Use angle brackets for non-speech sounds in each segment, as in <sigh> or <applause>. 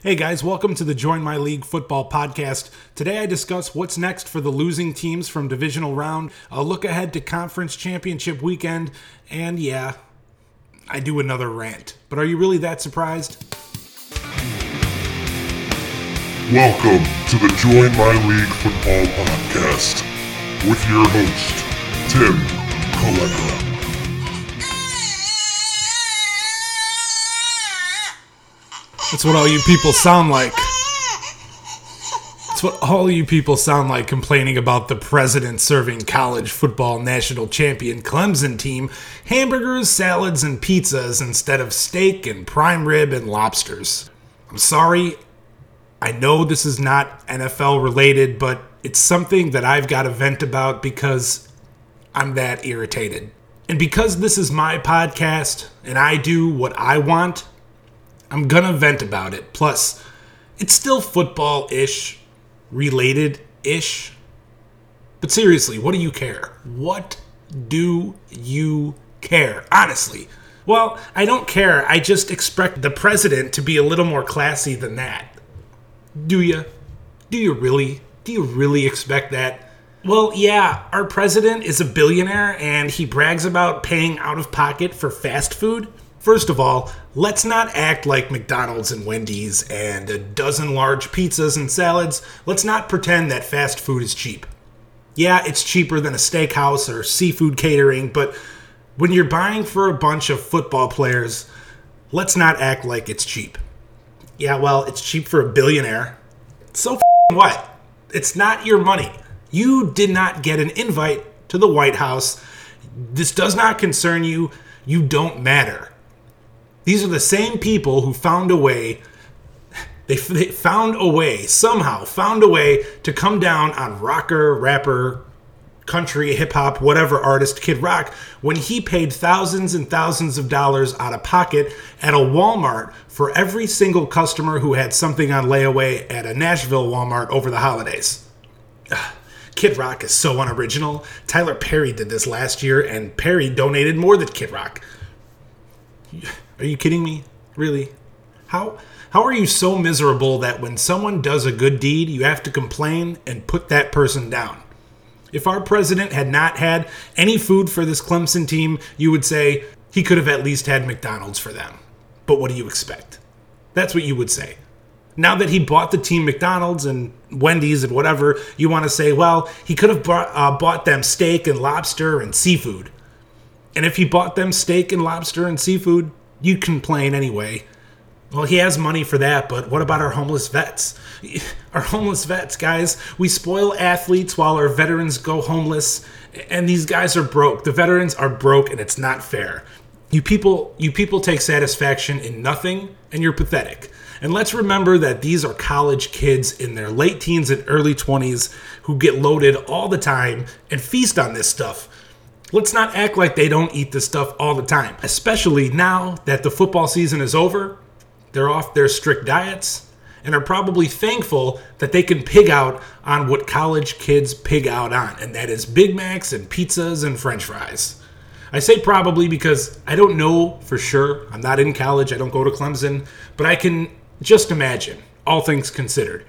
Hey guys, welcome to the Join My League Football Podcast. Today I discuss what's next for the losing teams from divisional round, a look ahead to conference championship weekend, and yeah, I do another rant. But are you really that surprised? Welcome to the Join My League Football Podcast with your host, Tim Coletta. That's what all you people sound like. That's what all you people sound like complaining about the president serving college football national champion Clemson team hamburgers, salads, and pizzas instead of steak and prime rib and lobsters. I'm sorry. I know this is not NFL related, but it's something that I've got to vent about because I'm that irritated. And because this is my podcast and I do what I want, I'm gonna vent about it. Plus, it's still football ish, related ish. But seriously, what do you care? What do you care? Honestly. Well, I don't care. I just expect the president to be a little more classy than that. Do you? Do you really? Do you really expect that? Well, yeah, our president is a billionaire and he brags about paying out of pocket for fast food. First of all, let's not act like McDonald's and Wendy's and a dozen large pizzas and salads. Let's not pretend that fast food is cheap. Yeah, it's cheaper than a steakhouse or seafood catering, but when you're buying for a bunch of football players, let's not act like it's cheap. Yeah, well, it's cheap for a billionaire. So what? It's not your money. You did not get an invite to the White House. This does not concern you. You don't matter. These are the same people who found a way, they, they found a way, somehow found a way to come down on rocker, rapper, country, hip hop, whatever artist, Kid Rock, when he paid thousands and thousands of dollars out of pocket at a Walmart for every single customer who had something on layaway at a Nashville Walmart over the holidays. Ugh, Kid Rock is so unoriginal. Tyler Perry did this last year, and Perry donated more than Kid Rock. Are you kidding me? Really? How how are you so miserable that when someone does a good deed, you have to complain and put that person down? If our president had not had any food for this Clemson team, you would say he could have at least had McDonald's for them. But what do you expect? That's what you would say. Now that he bought the team McDonald's and Wendy's and whatever, you want to say, well, he could have bought, uh, bought them steak and lobster and seafood. And if he bought them steak and lobster and seafood, you'd complain anyway. Well, he has money for that, but what about our homeless vets? <laughs> Our homeless vets, guys. We spoil athletes while our veterans go homeless, and these guys are broke. The veterans are broke, and it's not fair. You people, you people take satisfaction in nothing, and you're pathetic. And let's remember that these are college kids in their late teens and early 20s who get loaded all the time and feast on this stuff. Let's not act like they don't eat this stuff all the time, especially now that the football season is over. They're off their strict diets and are probably thankful that they can pig out on what college kids pig out on, and that is Big Macs and pizzas and french fries. I say probably because I don't know for sure. I'm not in college, I don't go to Clemson, but I can just imagine, all things considered.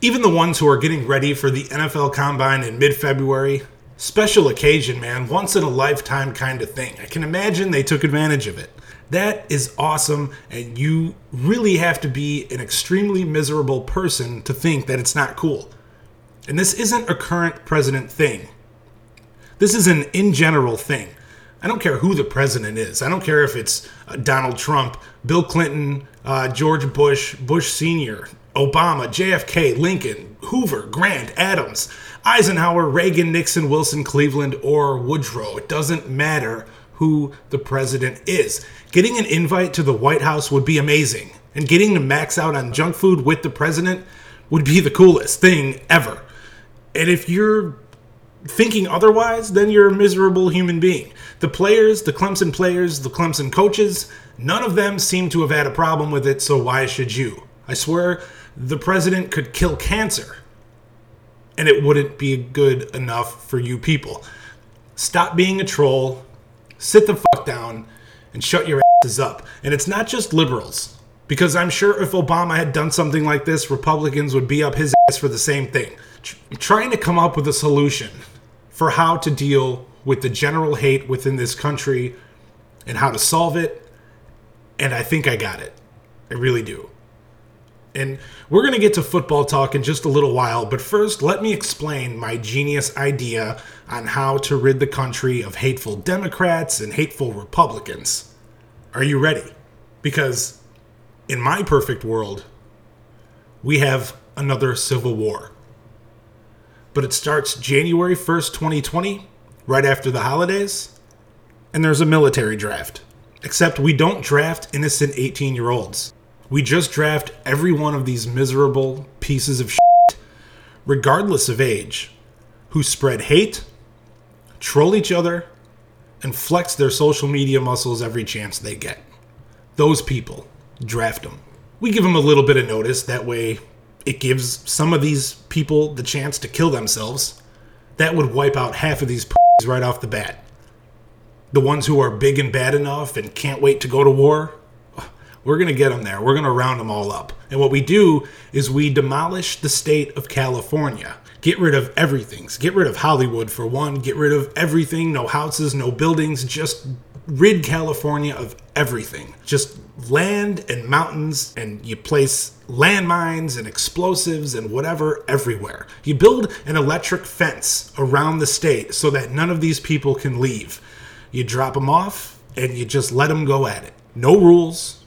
Even the ones who are getting ready for the NFL Combine in mid February, special occasion, man, once in a lifetime kind of thing. I can imagine they took advantage of it. That is awesome, and you really have to be an extremely miserable person to think that it's not cool. And this isn't a current president thing. This is an in general thing. I don't care who the president is. I don't care if it's uh, Donald Trump, Bill Clinton, uh, George Bush, Bush Sr., Obama, JFK, Lincoln, Hoover, Grant, Adams, Eisenhower, Reagan, Nixon, Wilson, Cleveland, or Woodrow. It doesn't matter who the president is. Getting an invite to the White House would be amazing, and getting to max out on junk food with the president would be the coolest thing ever. And if you're thinking otherwise, then you're a miserable human being. The players, the Clemson players, the Clemson coaches, none of them seem to have had a problem with it, so why should you? I swear the president could kill cancer and it wouldn't be good enough for you people. Stop being a troll, sit the fuck down, and shut your asses up. And it's not just liberals. Because I'm sure if Obama had done something like this, Republicans would be up his ass for the same thing. trying to come up with a solution for how to deal with the general hate within this country and how to solve it. And I think I got it. I really do. And we're going to get to football talk in just a little while, but first, let me explain my genius idea on how to rid the country of hateful Democrats and hateful Republicans. Are you ready? Because in my perfect world, we have another civil war. But it starts January 1st, 2020, right after the holidays, and there's a military draft. Except we don't draft innocent 18 year olds. We just draft every one of these miserable pieces of shit, regardless of age, who spread hate, troll each other, and flex their social media muscles every chance they get. Those people, draft them. We give them a little bit of notice, that way it gives some of these people the chance to kill themselves. That would wipe out half of these right off the bat. The ones who are big and bad enough and can't wait to go to war, we're going to get them there. We're going to round them all up. And what we do is we demolish the state of California. Get rid of everything. Get rid of Hollywood for one. Get rid of everything. No houses, no buildings. Just rid California of everything. Just land and mountains, and you place landmines and explosives and whatever everywhere. You build an electric fence around the state so that none of these people can leave. You drop them off and you just let them go at it. No rules,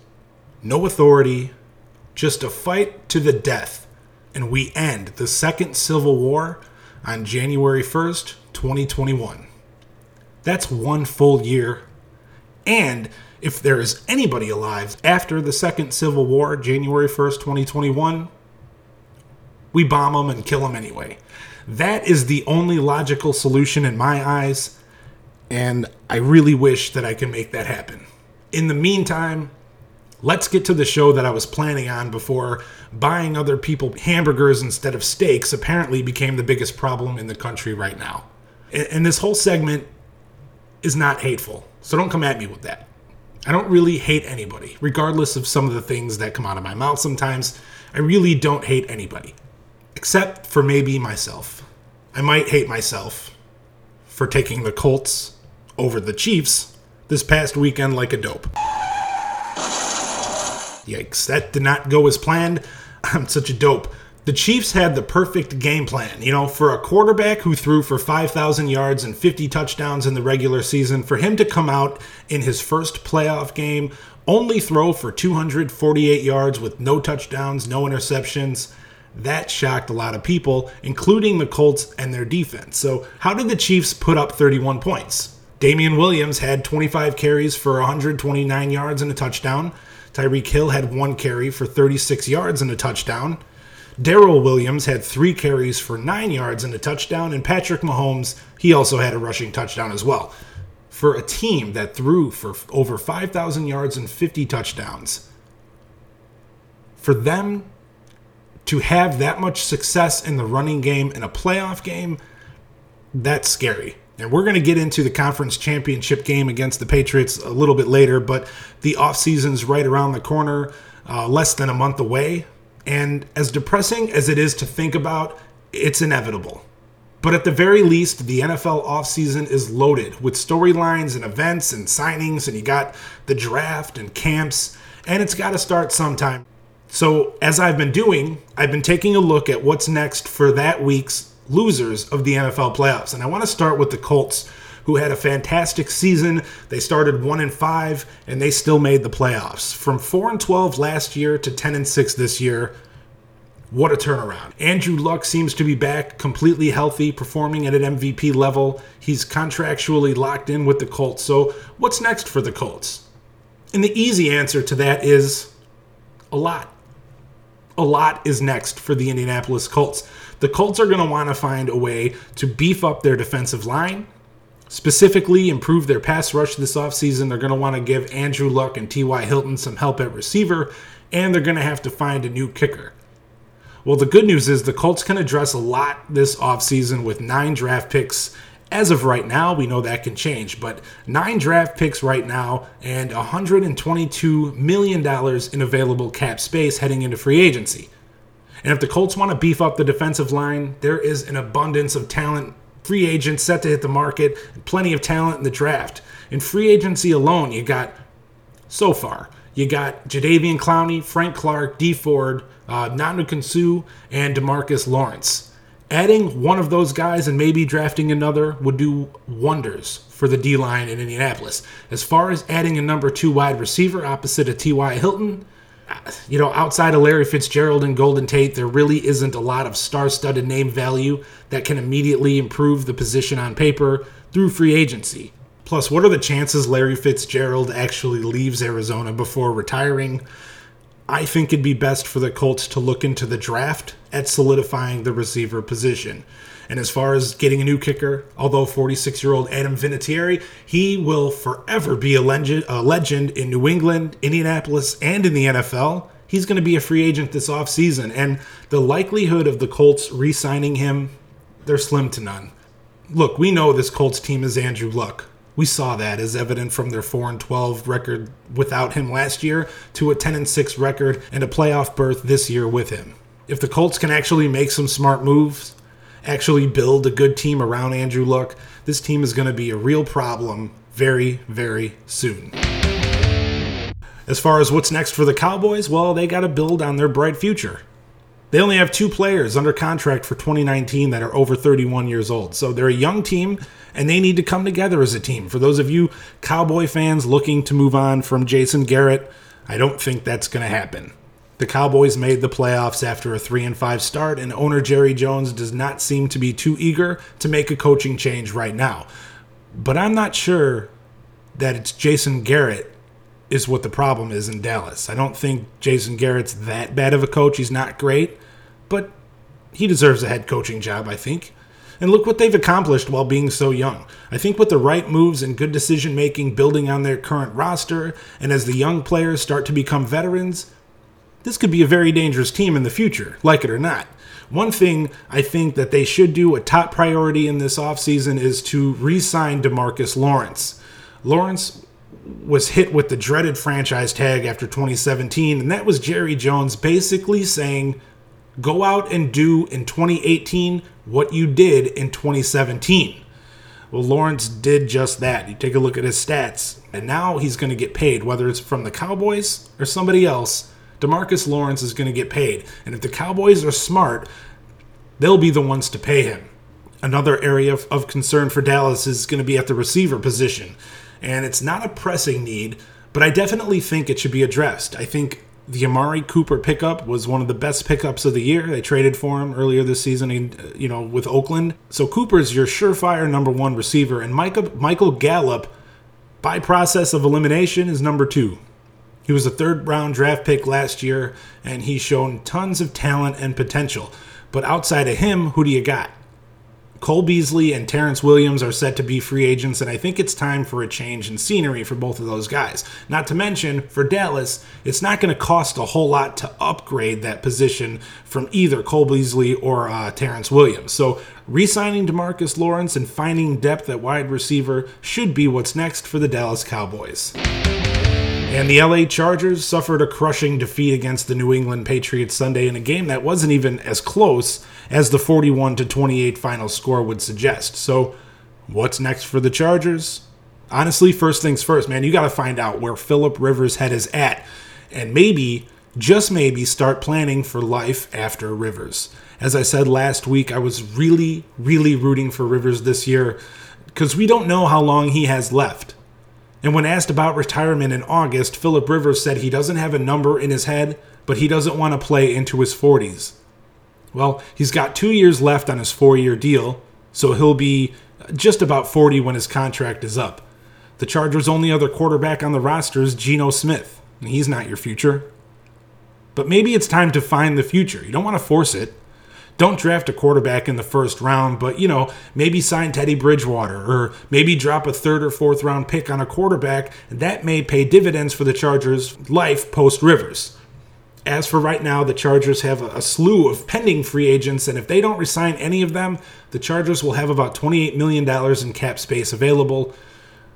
no authority, just a fight to the death, and we end the Second Civil War on January 1st, 2021. That's one full year. And if there is anybody alive after the Second Civil War, January 1st, 2021, we bomb them and kill them anyway. That is the only logical solution in my eyes, and I really wish that I could make that happen. In the meantime, let's get to the show that I was planning on before buying other people hamburgers instead of steaks apparently became the biggest problem in the country right now. And this whole segment is not hateful, so don't come at me with that. I don't really hate anybody, regardless of some of the things that come out of my mouth sometimes. I really don't hate anybody, except for maybe myself. I might hate myself for taking the Colts over the Chiefs this past weekend like a dope. Yikes, that did not go as planned. <laughs> I'm such a dope. The Chiefs had the perfect game plan. You know, for a quarterback who threw for 5,000 yards and 50 touchdowns in the regular season, for him to come out in his first playoff game, only throw for 248 yards with no touchdowns, no interceptions, that shocked a lot of people, including the Colts and their defense. So, how did the Chiefs put up 31 points? Damien Williams had 25 carries for 129 yards and a touchdown. Tyreek Hill had one carry for 36 yards and a touchdown. Darrel Williams had three carries for nine yards and a touchdown, and Patrick Mahomes, he also had a rushing touchdown as well. For a team that threw for over 5,000 yards and 50 touchdowns, for them to have that much success in the running game in a playoff game, that's scary. And we're going to get into the conference championship game against the Patriots a little bit later, but the offseason's right around the corner, uh, less than a month away. And as depressing as it is to think about, it's inevitable. But at the very least, the NFL offseason is loaded with storylines and events and signings, and you got the draft and camps, and it's got to start sometime. So, as I've been doing, I've been taking a look at what's next for that week's losers of the NFL playoffs. And I want to start with the Colts, who had a fantastic season. They started 1 and 5 and they still made the playoffs. From 4 and 12 last year to 10 and 6 this year. What a turnaround. Andrew Luck seems to be back completely healthy, performing at an MVP level. He's contractually locked in with the Colts. So, what's next for the Colts? And the easy answer to that is a lot. A lot is next for the Indianapolis Colts the Colts are going to want to find a way to beef up their defensive line, specifically improve their pass rush this offseason. They're going to want to give Andrew Luck and T.Y. Hilton some help at receiver, and they're going to have to find a new kicker. Well, the good news is the Colts can address a lot this offseason with nine draft picks As of right now, we know that can change, but nine draft picks right now and $122 million in available cap space heading into free agency. And if the Colts want to beef up the defensive line, there is an abundance of talent, free agents set to hit the market, plenty of talent in the draft. In free agency alone, you got so far. You got Jadeveon Clowney, Frank Clark, Dee Ford, uh, Ndamukong and Demarcus Lawrence. Adding one of those guys and maybe drafting another would do wonders for the D line in Indianapolis. As far as adding a number two wide receiver opposite of T.Y. Hilton, you know, outside of Larry Fitzgerald and Golden Tate, there really isn't a lot of star studded name value that can immediately improve the position on paper through free agency. Plus, what are the chances Larry Fitzgerald actually leaves Arizona before retiring? I think it'd be best for the Colts to look into the draft at solidifying the receiver position. And as far as getting a new kicker, although 46 year old Adam Vinatieri, he will forever be a legend, a legend in New England, Indianapolis, and in the NFL. He's going to be a free agent this offseason, and the likelihood of the Colts re signing him, they're slim to none. Look, we know this Colts team is Andrew Luck. We saw that as evident from their 4 and 12 record without him last year to a 10 and 6 record and a playoff berth this year with him. If the Colts can actually make some smart moves, actually build a good team around Andrew Luck, this team is going to be a real problem very, very soon. As far as what's next for the Cowboys, well, they got to build on their bright future. They only have two players under contract for 2019 that are over 31 years old. So they're a young team and they need to come together as a team. For those of you Cowboy fans looking to move on from Jason Garrett, I don't think that's going to happen. The Cowboys made the playoffs after a 3 and 5 start and owner Jerry Jones does not seem to be too eager to make a coaching change right now. But I'm not sure that it's Jason Garrett is what the problem is in Dallas. I don't think Jason Garrett's that bad of a coach. He's not great, but he deserves a head coaching job, I think. And look what they've accomplished while being so young. I think with the right moves and good decision making building on their current roster, and as the young players start to become veterans, this could be a very dangerous team in the future, like it or not. One thing I think that they should do, a top priority in this offseason, is to re sign Demarcus Lawrence. Lawrence was hit with the dreaded franchise tag after 2017, and that was Jerry Jones basically saying, go out and do in 2018 what you did in 2017. Well, Lawrence did just that. You take a look at his stats, and now he's going to get paid, whether it's from the Cowboys or somebody else. Demarcus Lawrence is going to get paid. And if the Cowboys are smart, they'll be the ones to pay him. Another area of, of concern for Dallas is going to be at the receiver position and it's not a pressing need, but I definitely think it should be addressed. I think the Amari Cooper pickup was one of the best pickups of the year. They traded for him earlier this season, in, you know, with Oakland. So Cooper's your surefire number one receiver, and Michael, Michael Gallup, by process of elimination, is number two. He was a third round draft pick last year, and he's shown tons of talent and potential. But outside of him, who do you got? Cole Beasley and Terrance Williams are set to be free agents, and I think it's time for a change in scenery for both of those guys. Not to mention, for Dallas, it's not going to cost a whole lot to upgrade that position from either Cole Beasley or uh, Terrance Williams. So, re signing Demarcus Lawrence and finding depth at wide receiver should be what's next for the Dallas Cowboys. And the LA Chargers suffered a crushing defeat against the New England Patriots Sunday in a game that wasn't even as close as the 41 to 28 final score would suggest. So, what's next for the Chargers? Honestly, first things first, man, you got to find out where Philip Rivers' head is at and maybe just maybe start planning for life after Rivers. As I said last week, I was really really rooting for Rivers this year cuz we don't know how long he has left. And when asked about retirement in August, Philip Rivers said he doesn't have a number in his head, but he doesn't want to play into his 40s. Well, he's got two years left on his four year deal, so he'll be just about 40 when his contract is up. The Chargers' only other quarterback on the roster is Geno Smith, and he's not your future. But maybe it's time to find the future. You don't want to force it. Don't draft a quarterback in the first round, but you know, maybe sign Teddy Bridgewater or maybe drop a third or fourth round pick on a quarterback. And that may pay dividends for the Chargers' life post Rivers. As for right now, the Chargers have a, slew of pending free agents, and if they don't resign any of them, the Chargers will have about $28 million in cap space available.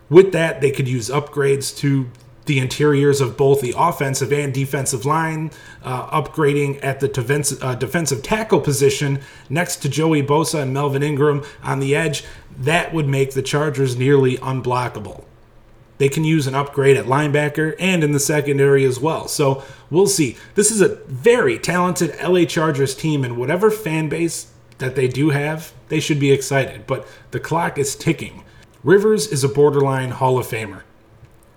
With that, they could use upgrades to the interiors of both the offensive and defensive line, uh, upgrading at the defensive, uh, defensive tackle position next to Joey Bosa and Melvin Ingram on the edge. That would make the Chargers nearly unblockable. They can use an upgrade at linebacker and in the secondary as well. So we'll see. This is a very talented LA Chargers team, and whatever fan base that they do have, they should be excited. But the clock is ticking. Rivers is a borderline Hall of Famer.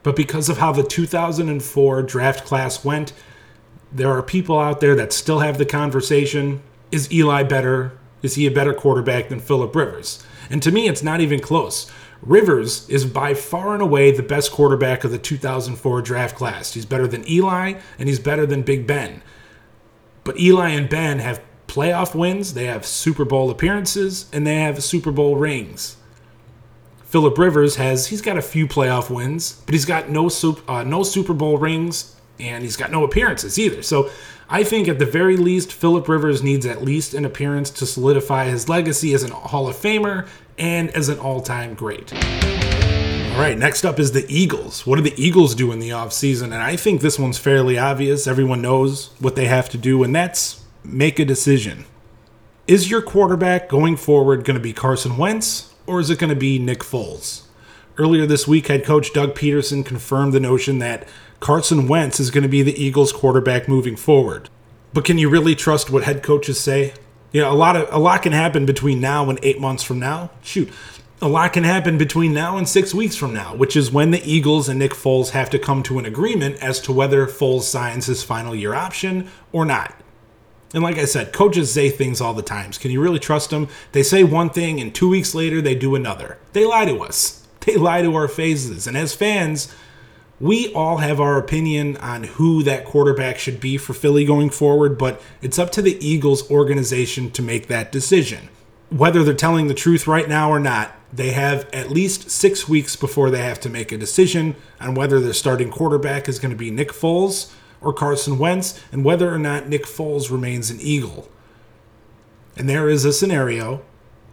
But because of how the 2004 draft class went, there are people out there that still have the conversation is Eli better? Is he a better quarterback than Philip Rivers? And to me, it's not even close. Rivers is by far and away the best quarterback of the 2004 draft class. He's better than Eli and he's better than Big Ben. But Eli and Ben have playoff wins, they have Super Bowl appearances, and they have Super Bowl rings. Philip Rivers has he's got a few playoff wins, but he's got no uh, no Super Bowl rings and he's got no appearances either. So I think at the very least, Philip Rivers needs at least an appearance to solidify his legacy as an Hall of Famer and as an all-time great. All right, next up is the Eagles. What do the Eagles do in the offseason? And I think this one's fairly obvious. Everyone knows what they have to do, and that's make a decision. Is your quarterback going forward going to be Carson Wentz or is it going to be Nick Foles? Earlier this week, head coach Doug Pederson confirmed the notion that Carson Wentz is going to be the Eagles quarterback moving forward. But can you really trust what head coaches say? You know, a lot of a lot can happen between now and 8 months from now. Shoot. A lot can happen between now and 6 weeks from now, which is when the Eagles and Nick Foles have to come to an agreement as to whether Foles signs his final year option or not. And like I said, coaches say things all the times. Can you really trust them? They say one thing and two weeks later they do another. They lie to us. <laughs> They lie to our faces. And as fans, we all have our opinion on who that quarterback should be for Philly going forward, but it's up to the Eagles organization to make that decision. Whether they're telling the truth right now or not, they have at least six weeks before they have to make a decision on whether their starting quarterback is going to be Nick Foles or Carson Wentz and whether or not Nick Foles remains an Eagle. And there is a scenario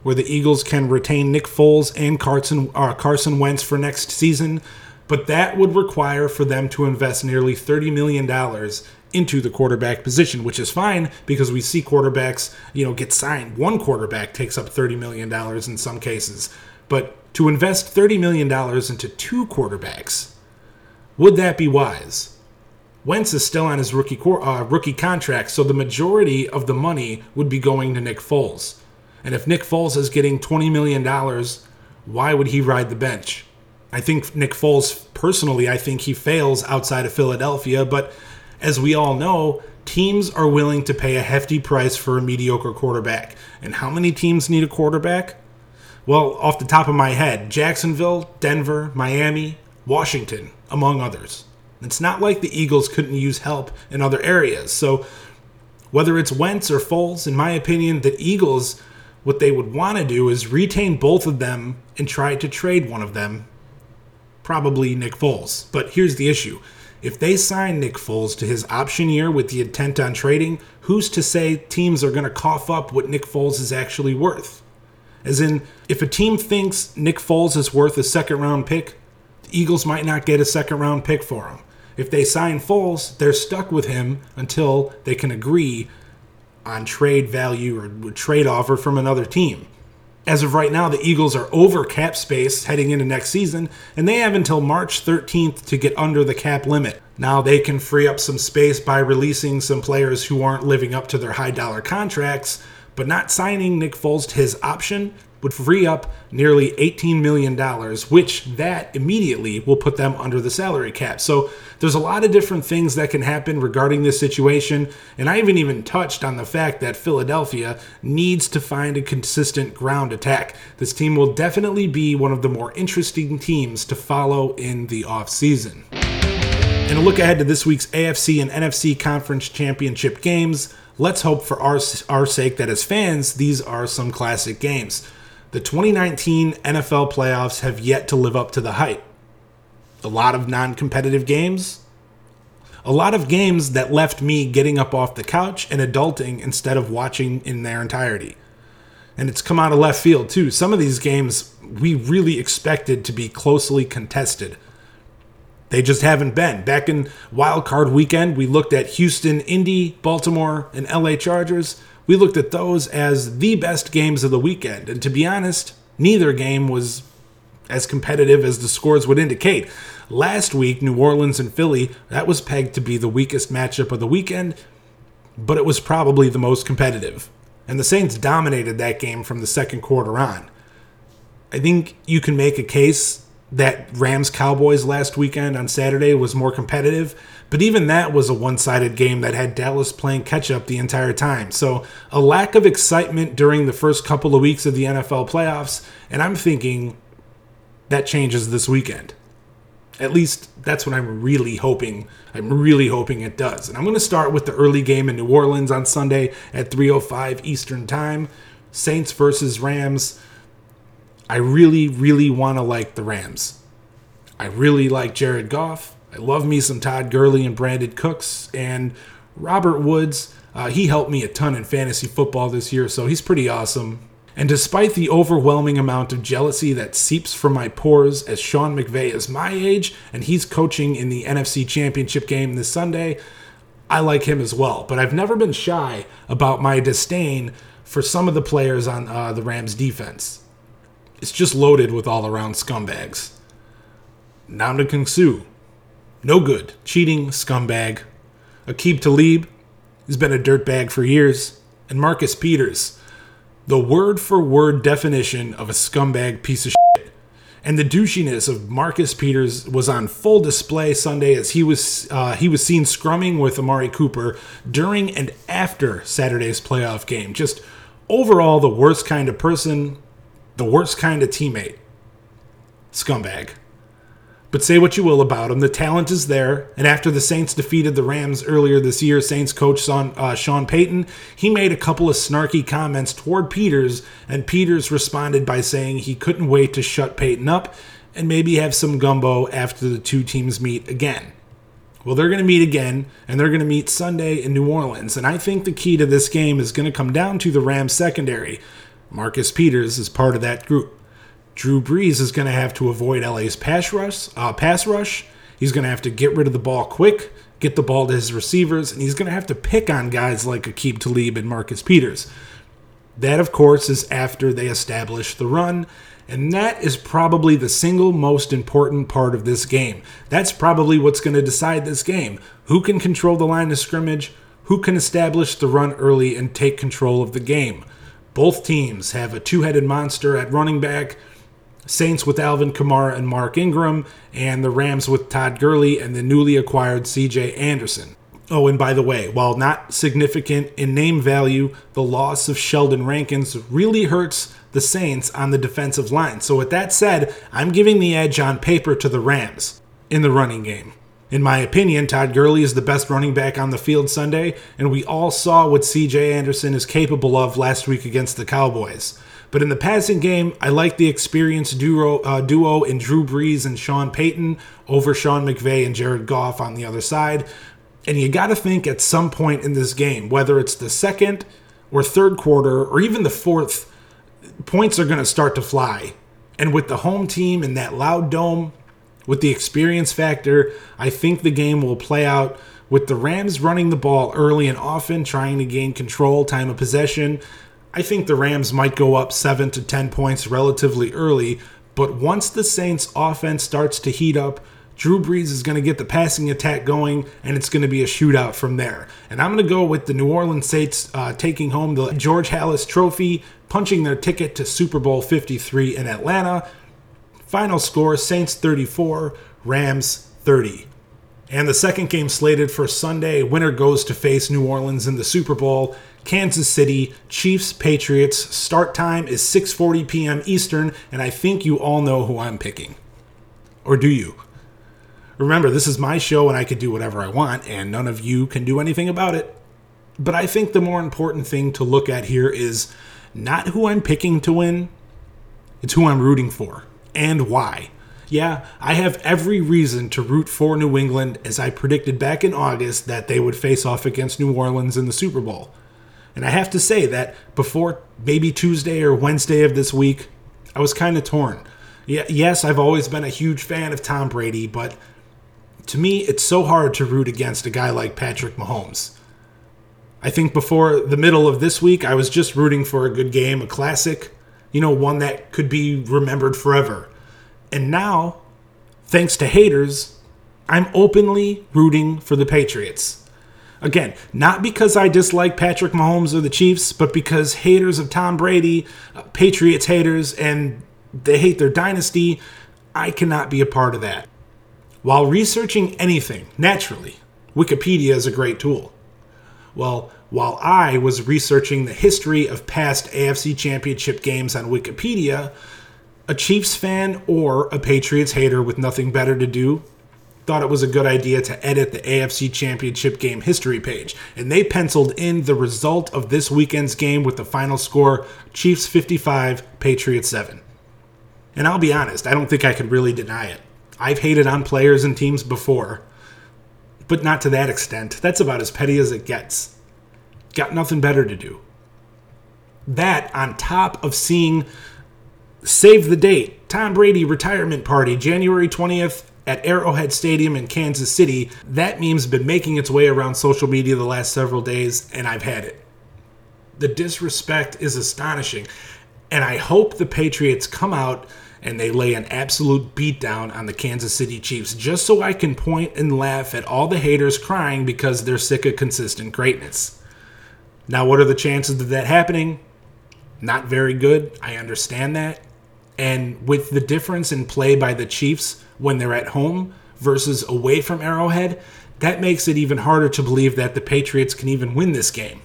where the Eagles can retain Nick Foles and Carson, uh, Carson Wentz for next season, but that would require for them to invest nearly $30 million into the quarterback position, which is fine because we see quarterbacks, you know, get signed. One quarterback takes up $30 million in some cases. But to invest $30 million into two quarterbacks, would that be wise? Wentz is still on his rookie uh, rookie contract, so the majority of the money would be going to Nick Foles. And if Nick Foles is getting $20 million, why would he ride the bench? I think Nick Foles, personally, I think he fails outside of Philadelphia, but as we all know, teams are willing to pay a hefty price for a mediocre quarterback. And how many teams need a quarterback? Well, off the top of my head, Jacksonville, Denver, Miami, Washington, among others. It's not like the Eagles couldn't use help in other areas. So whether it's Wentz or Foles, in my opinion, the Eagles, what they would want to do is retain both of them and try to trade one of them, probably Nick Foles. But here's the issue. If they sign Nick Foles to his option year with the intent on trading, who's to say teams are going to cough up what Nick Foles is actually worth? As in, if a team thinks Nick Foles is worth a second round pick, Eagles might not get a second round pick for him. If they sign Foles, they're stuck with him until they can agree on trade value or trade offer from another team. As of right now, the Eagles are over cap space heading into next season, and they have until March 13th to get under the cap limit. Now they can free up some space by releasing some players who aren't living up to their high dollar contracts, but not signing Nick Foles to his option would free up nearly $18 million, which that immediately will put them under the salary cap. So there's a lot of different things that can happen regarding this situation. And I haven't even touched on the fact that Philadelphia needs to find a consistent ground attack. This team will definitely be one of the more interesting teams to follow in the offseason. And a look ahead to this week's AFC and NFC Conference Championship games. Let's hope for our, our sake that as fans, these are some classic games. The 2019 NFL playoffs have yet to live up to the hype. A lot of non competitive games, A lot of games that left me getting up off the couch and adulting instead of watching in their entirety. And it's come out of left field, too. Some of these games we really expected to be closely contested. They just haven't been. Back in wild card weekend, we looked at Houston, Indy, Baltimore, and LA Chargers. We looked at those as the best games of the weekend. And to be honest, neither game was as competitive as the scores would indicate. Last week, New Orleans and Philly, that was pegged to be the weakest matchup of the weekend, but it was probably the most competitive. And the Saints dominated that game from the second quarter on. I think you can make a case that Rams Cowboys last weekend on Saturday was more competitive, but even that was a one sided game that had Dallas playing catch up the entire time. So, a lack of excitement during the first couple of weeks of the NFL playoffs, and I'm thinking that changes this weekend. At least that's what I'm really hoping. I'm really hoping it does. And I'm going to start with the early game in New Orleans on Sunday at 3:05 Eastern Time. Saints versus Rams. I really really want to like the Rams. I really like Jared Goff. I love me some Todd Gurley and Brandin Cooks and Robert Woods. Uh, he helped me a ton in fantasy football this year, so he's pretty awesome. And despite the overwhelming amount of jealousy that seeps from my pores as Sean McVay is my age and he's coaching in the NFC Championship game this Sunday, I like him as well. But I've never been shy about my disdain for some of the players on uh, the Rams defense. It's just loaded with all around scumbags. Ndamukong Suh, no good, cheating scumbag. Aqib Talib, he's been a dirtbag for years. And Marcus Peters, the word for word definition of a scumbag piece of shit. And the douchiness of Marcus Peters was on full display Sunday as he was uh, he was seen scrumming with Amari Cooper during and after Saturday's playoff game. Just overall, the worst kind of person, the worst kind of teammate, scumbag. But say what you will about him, the talent is there. And after the Saints defeated the Rams earlier this year, Saints coach Sean, uh, Sean Payton, he made a couple of snarky comments toward Peters, and Peters responded by saying he couldn't wait to shut Payton up and maybe have some gumbo after the two teams meet again. Well, they're going to meet again, and they're going to meet Sunday in New Orleans. And I think the key to this game is going to come down to the Rams secondary. Marcus Peters is part of that group. Drew Brees is going to have to avoid LA's pass rush. Uh, pass rush. He's going to have to get rid of the ball quick, get the ball to his receivers, and he's going to have to pick on guys like Aqib Talib and Marcus Peters. That, of course, is after they establish the run, and that is probably the single most important part of this game. That's probably what's going to decide this game. Who can control the line of scrimmage? Who can establish the run early and take control of the game? Both teams have a two headed monster at running back Saints with Alvin Kamara and Mark Ingram, and the Rams with Todd Gurley and the newly acquired CJ Anderson. Oh, and by the way, while not significant in name value, the loss of Sheldon Rankins really hurts the Saints on the defensive line. So, with that said, I'm giving the edge on paper to the Rams in the running game. In my opinion, Todd Gurley is the best running back on the field Sunday, and we all saw what CJ Anderson is capable of last week against the Cowboys. But in the passing game, I like the experienced duo, uh, duo in Drew Brees and Sean Payton over Sean McVay and Jared Goff on the other side. And you got to think at some point in this game, whether it's the second or third quarter or even the fourth, points are going to start to fly. And with the home team in that loud dome, with the experience factor, I think the game will play out with the Rams running the ball early and often, trying to gain control, time of possession. I think the Rams might go up 7 to 10 points relatively early, but once the Saints offense starts to heat up, Drew Brees is going to get the passing attack going, and it's going to be a shootout from there. And I'm going to go with the New Orleans Saints uh, taking home the George Halas Trophy, punching their ticket to Super Bowl 53 in Atlanta. Final score Saints 34, Rams 30. And the second game slated for Sunday, winner goes to face New Orleans in the Super Bowl. Kansas City, Chiefs, Patriots. Start time is 6:40 p.m. Eastern, and I think you all know who I'm picking. Or do you? Remember, this is my show and I can do whatever I want, and none of you can do anything about it. But I think the more important thing to look at here is not who I'm picking to win, it's who I'm rooting for and why. Yeah, I have every reason to root for New England as I predicted back in August that they would face off against New Orleans in the Super Bowl. And I have to say that before maybe Tuesday or Wednesday of this week, I was kind of torn. Yeah, yes, I've always been a huge fan of Tom Brady, but to me, it's so hard to root against a guy like Patrick Mahomes. I think before the middle of this week, I was just rooting for a good game, a classic, you know, one that could be remembered forever. And now, thanks to haters, I'm openly rooting for the Patriots. Again, not because I dislike Patrick Mahomes or the Chiefs, but because haters of Tom Brady, uh, Patriots haters, and they hate their dynasty, I cannot be a part of that. While researching anything, naturally, Wikipedia is a great tool. Well, while I was researching the history of past AFC championship games on Wikipedia, a Chiefs fan or a Patriots hater with nothing better to do thought it was a good idea to edit the AFC Championship game history page, and they penciled in the result of this weekend's game with the final score Chiefs 55, Patriots 7. And I'll be honest, I don't think I could really deny it. I've hated on players and teams before, but not to that extent. That's about as petty as it gets. Got nothing better to do. That, on top of seeing Save the date Tom Brady retirement party, January 20th at Arrowhead Stadium in Kansas City. That meme's been making its way around social media the last several days, and I've had it. The disrespect is astonishing, and I hope the Patriots come out and they lay an absolute beatdown on the Kansas City Chiefs just so I can point and laugh at all the haters crying because they're sick of consistent greatness. Now, what are the chances of that happening? Not very good. I understand that. And with the difference in play by the Chiefs when they're at home versus away from Arrowhead, that makes it even harder to believe that the Patriots can even win this game.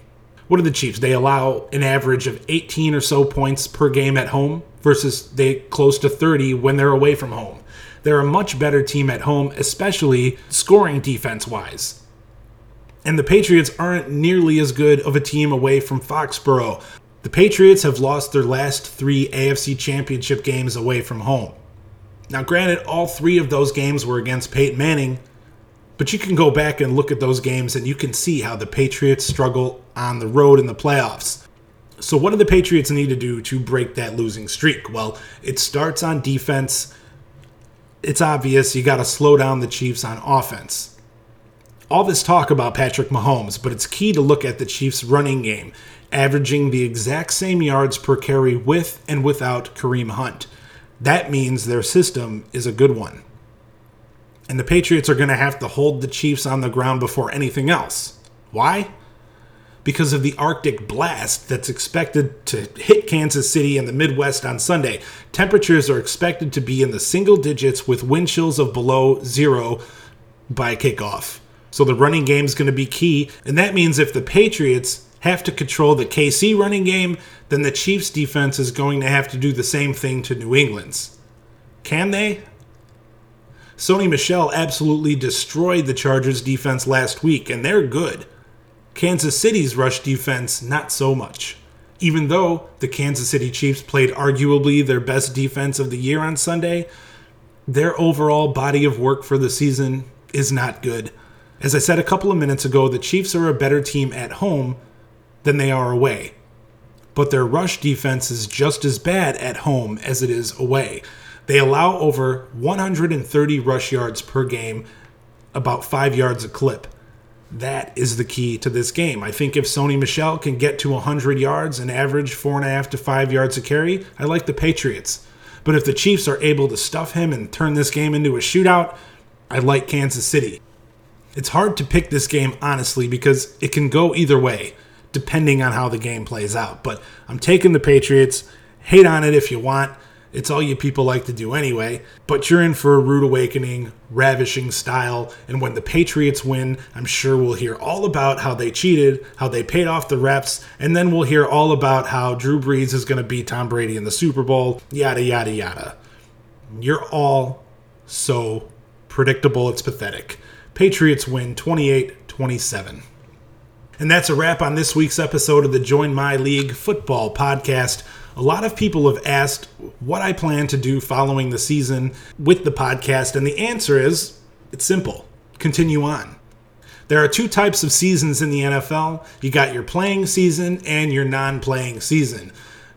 What are the Chiefs? They allow an average of 18 or so points per game at home versus they close to 30 when they're away from home. They're a much better team at home, especially scoring defense wise. And the Patriots aren't nearly as good of a team away from Foxborough, the Patriots have lost their last three AFC championship games away from home. Now, granted, all three of those games were against Peyton Manning, but you can go back and look at those games and you can see how the Patriots struggle on the road in the playoffs. So, what do the Patriots need to do to break that losing streak? Well, it starts on defense. It's obvious you got to slow down the Chiefs on offense. All this talk about Patrick Mahomes, but it's key to look at the Chiefs' running game averaging the exact same yards per carry with and without Kareem Hunt. That means their system is a good one. And the Patriots are going to have to hold the Chiefs on the ground before anything else. Why? Because of the Arctic blast that's expected to hit Kansas City and the Midwest on Sunday. Temperatures are expected to be in the single digits with wind chills of below zero by kickoff. So the running game is going to be key. And that means if the Patriots have to control the KC running game, then the Chiefs defense is going to have to do the same thing to New England's. Can they? Sony Michel absolutely destroyed the Chargers defense last week, and they're good. Kansas City's rush defense, not so much. Even though the Kansas City Chiefs played arguably their best defense of the year on Sunday, their overall body of work for the season is not good. As I said a couple of minutes ago, the Chiefs are a better team at home than they are away. But their rush defense is just as bad at home as it is away. They allow over 130 rush yards per game, about five yards a clip. That is the key to this game. I think if Sony Michel can get to 100 yards and average four and a half to five yards a carry, I like the Patriots. But if the Chiefs are able to stuff him and turn this game into a shootout, I like Kansas City. It's hard to pick this game honestly because it can go either way depending on how the game plays out. But I'm taking the Patriots. Hate on it if you want. It's all you people like to do anyway. But you're in for a rude awakening, ravishing style. And when the Patriots win, I'm sure we'll hear all about how they cheated, how they paid off the reps, and then we'll hear all about how Drew Brees is going to beat Tom Brady in the Super Bowl, yada, yada, yada. You're all so predictable, it's pathetic. Patriots win 28 27. And that's a wrap on this week's episode of the Join My League Football Podcast. A lot of people have asked what I plan to do following the season with the podcast, and the answer is it's simple continue on. There are two types of seasons in the NFL you got your playing season and your non playing season.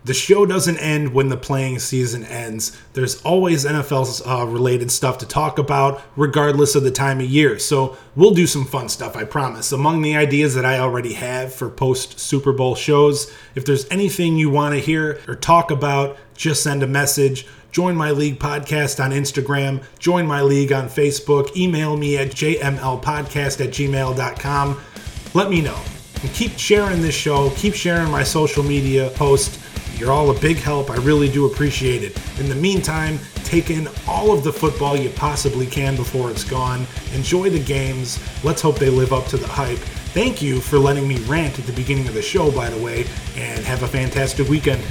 The show doesn't end when the playing season ends. There's always NFL uh, related stuff to talk about, regardless of the time of year. So we'll do some fun stuff, I promise. Among the ideas that I already have for post Super Bowl shows, if there's anything you want to hear or talk about, just send a message. Join my league podcast on Instagram. Join my league on Facebook. Email me at jmlpodcast at gmail.com. Let me know. And keep sharing this show. Keep sharing my social media posts you're all a big help. I really do appreciate it. In the meantime, take in all of the football you possibly can before it's gone. Enjoy the games. Let's hope they live up to the hype. Thank you for letting me rant at the beginning of the show, by the way, and have a fantastic weekend.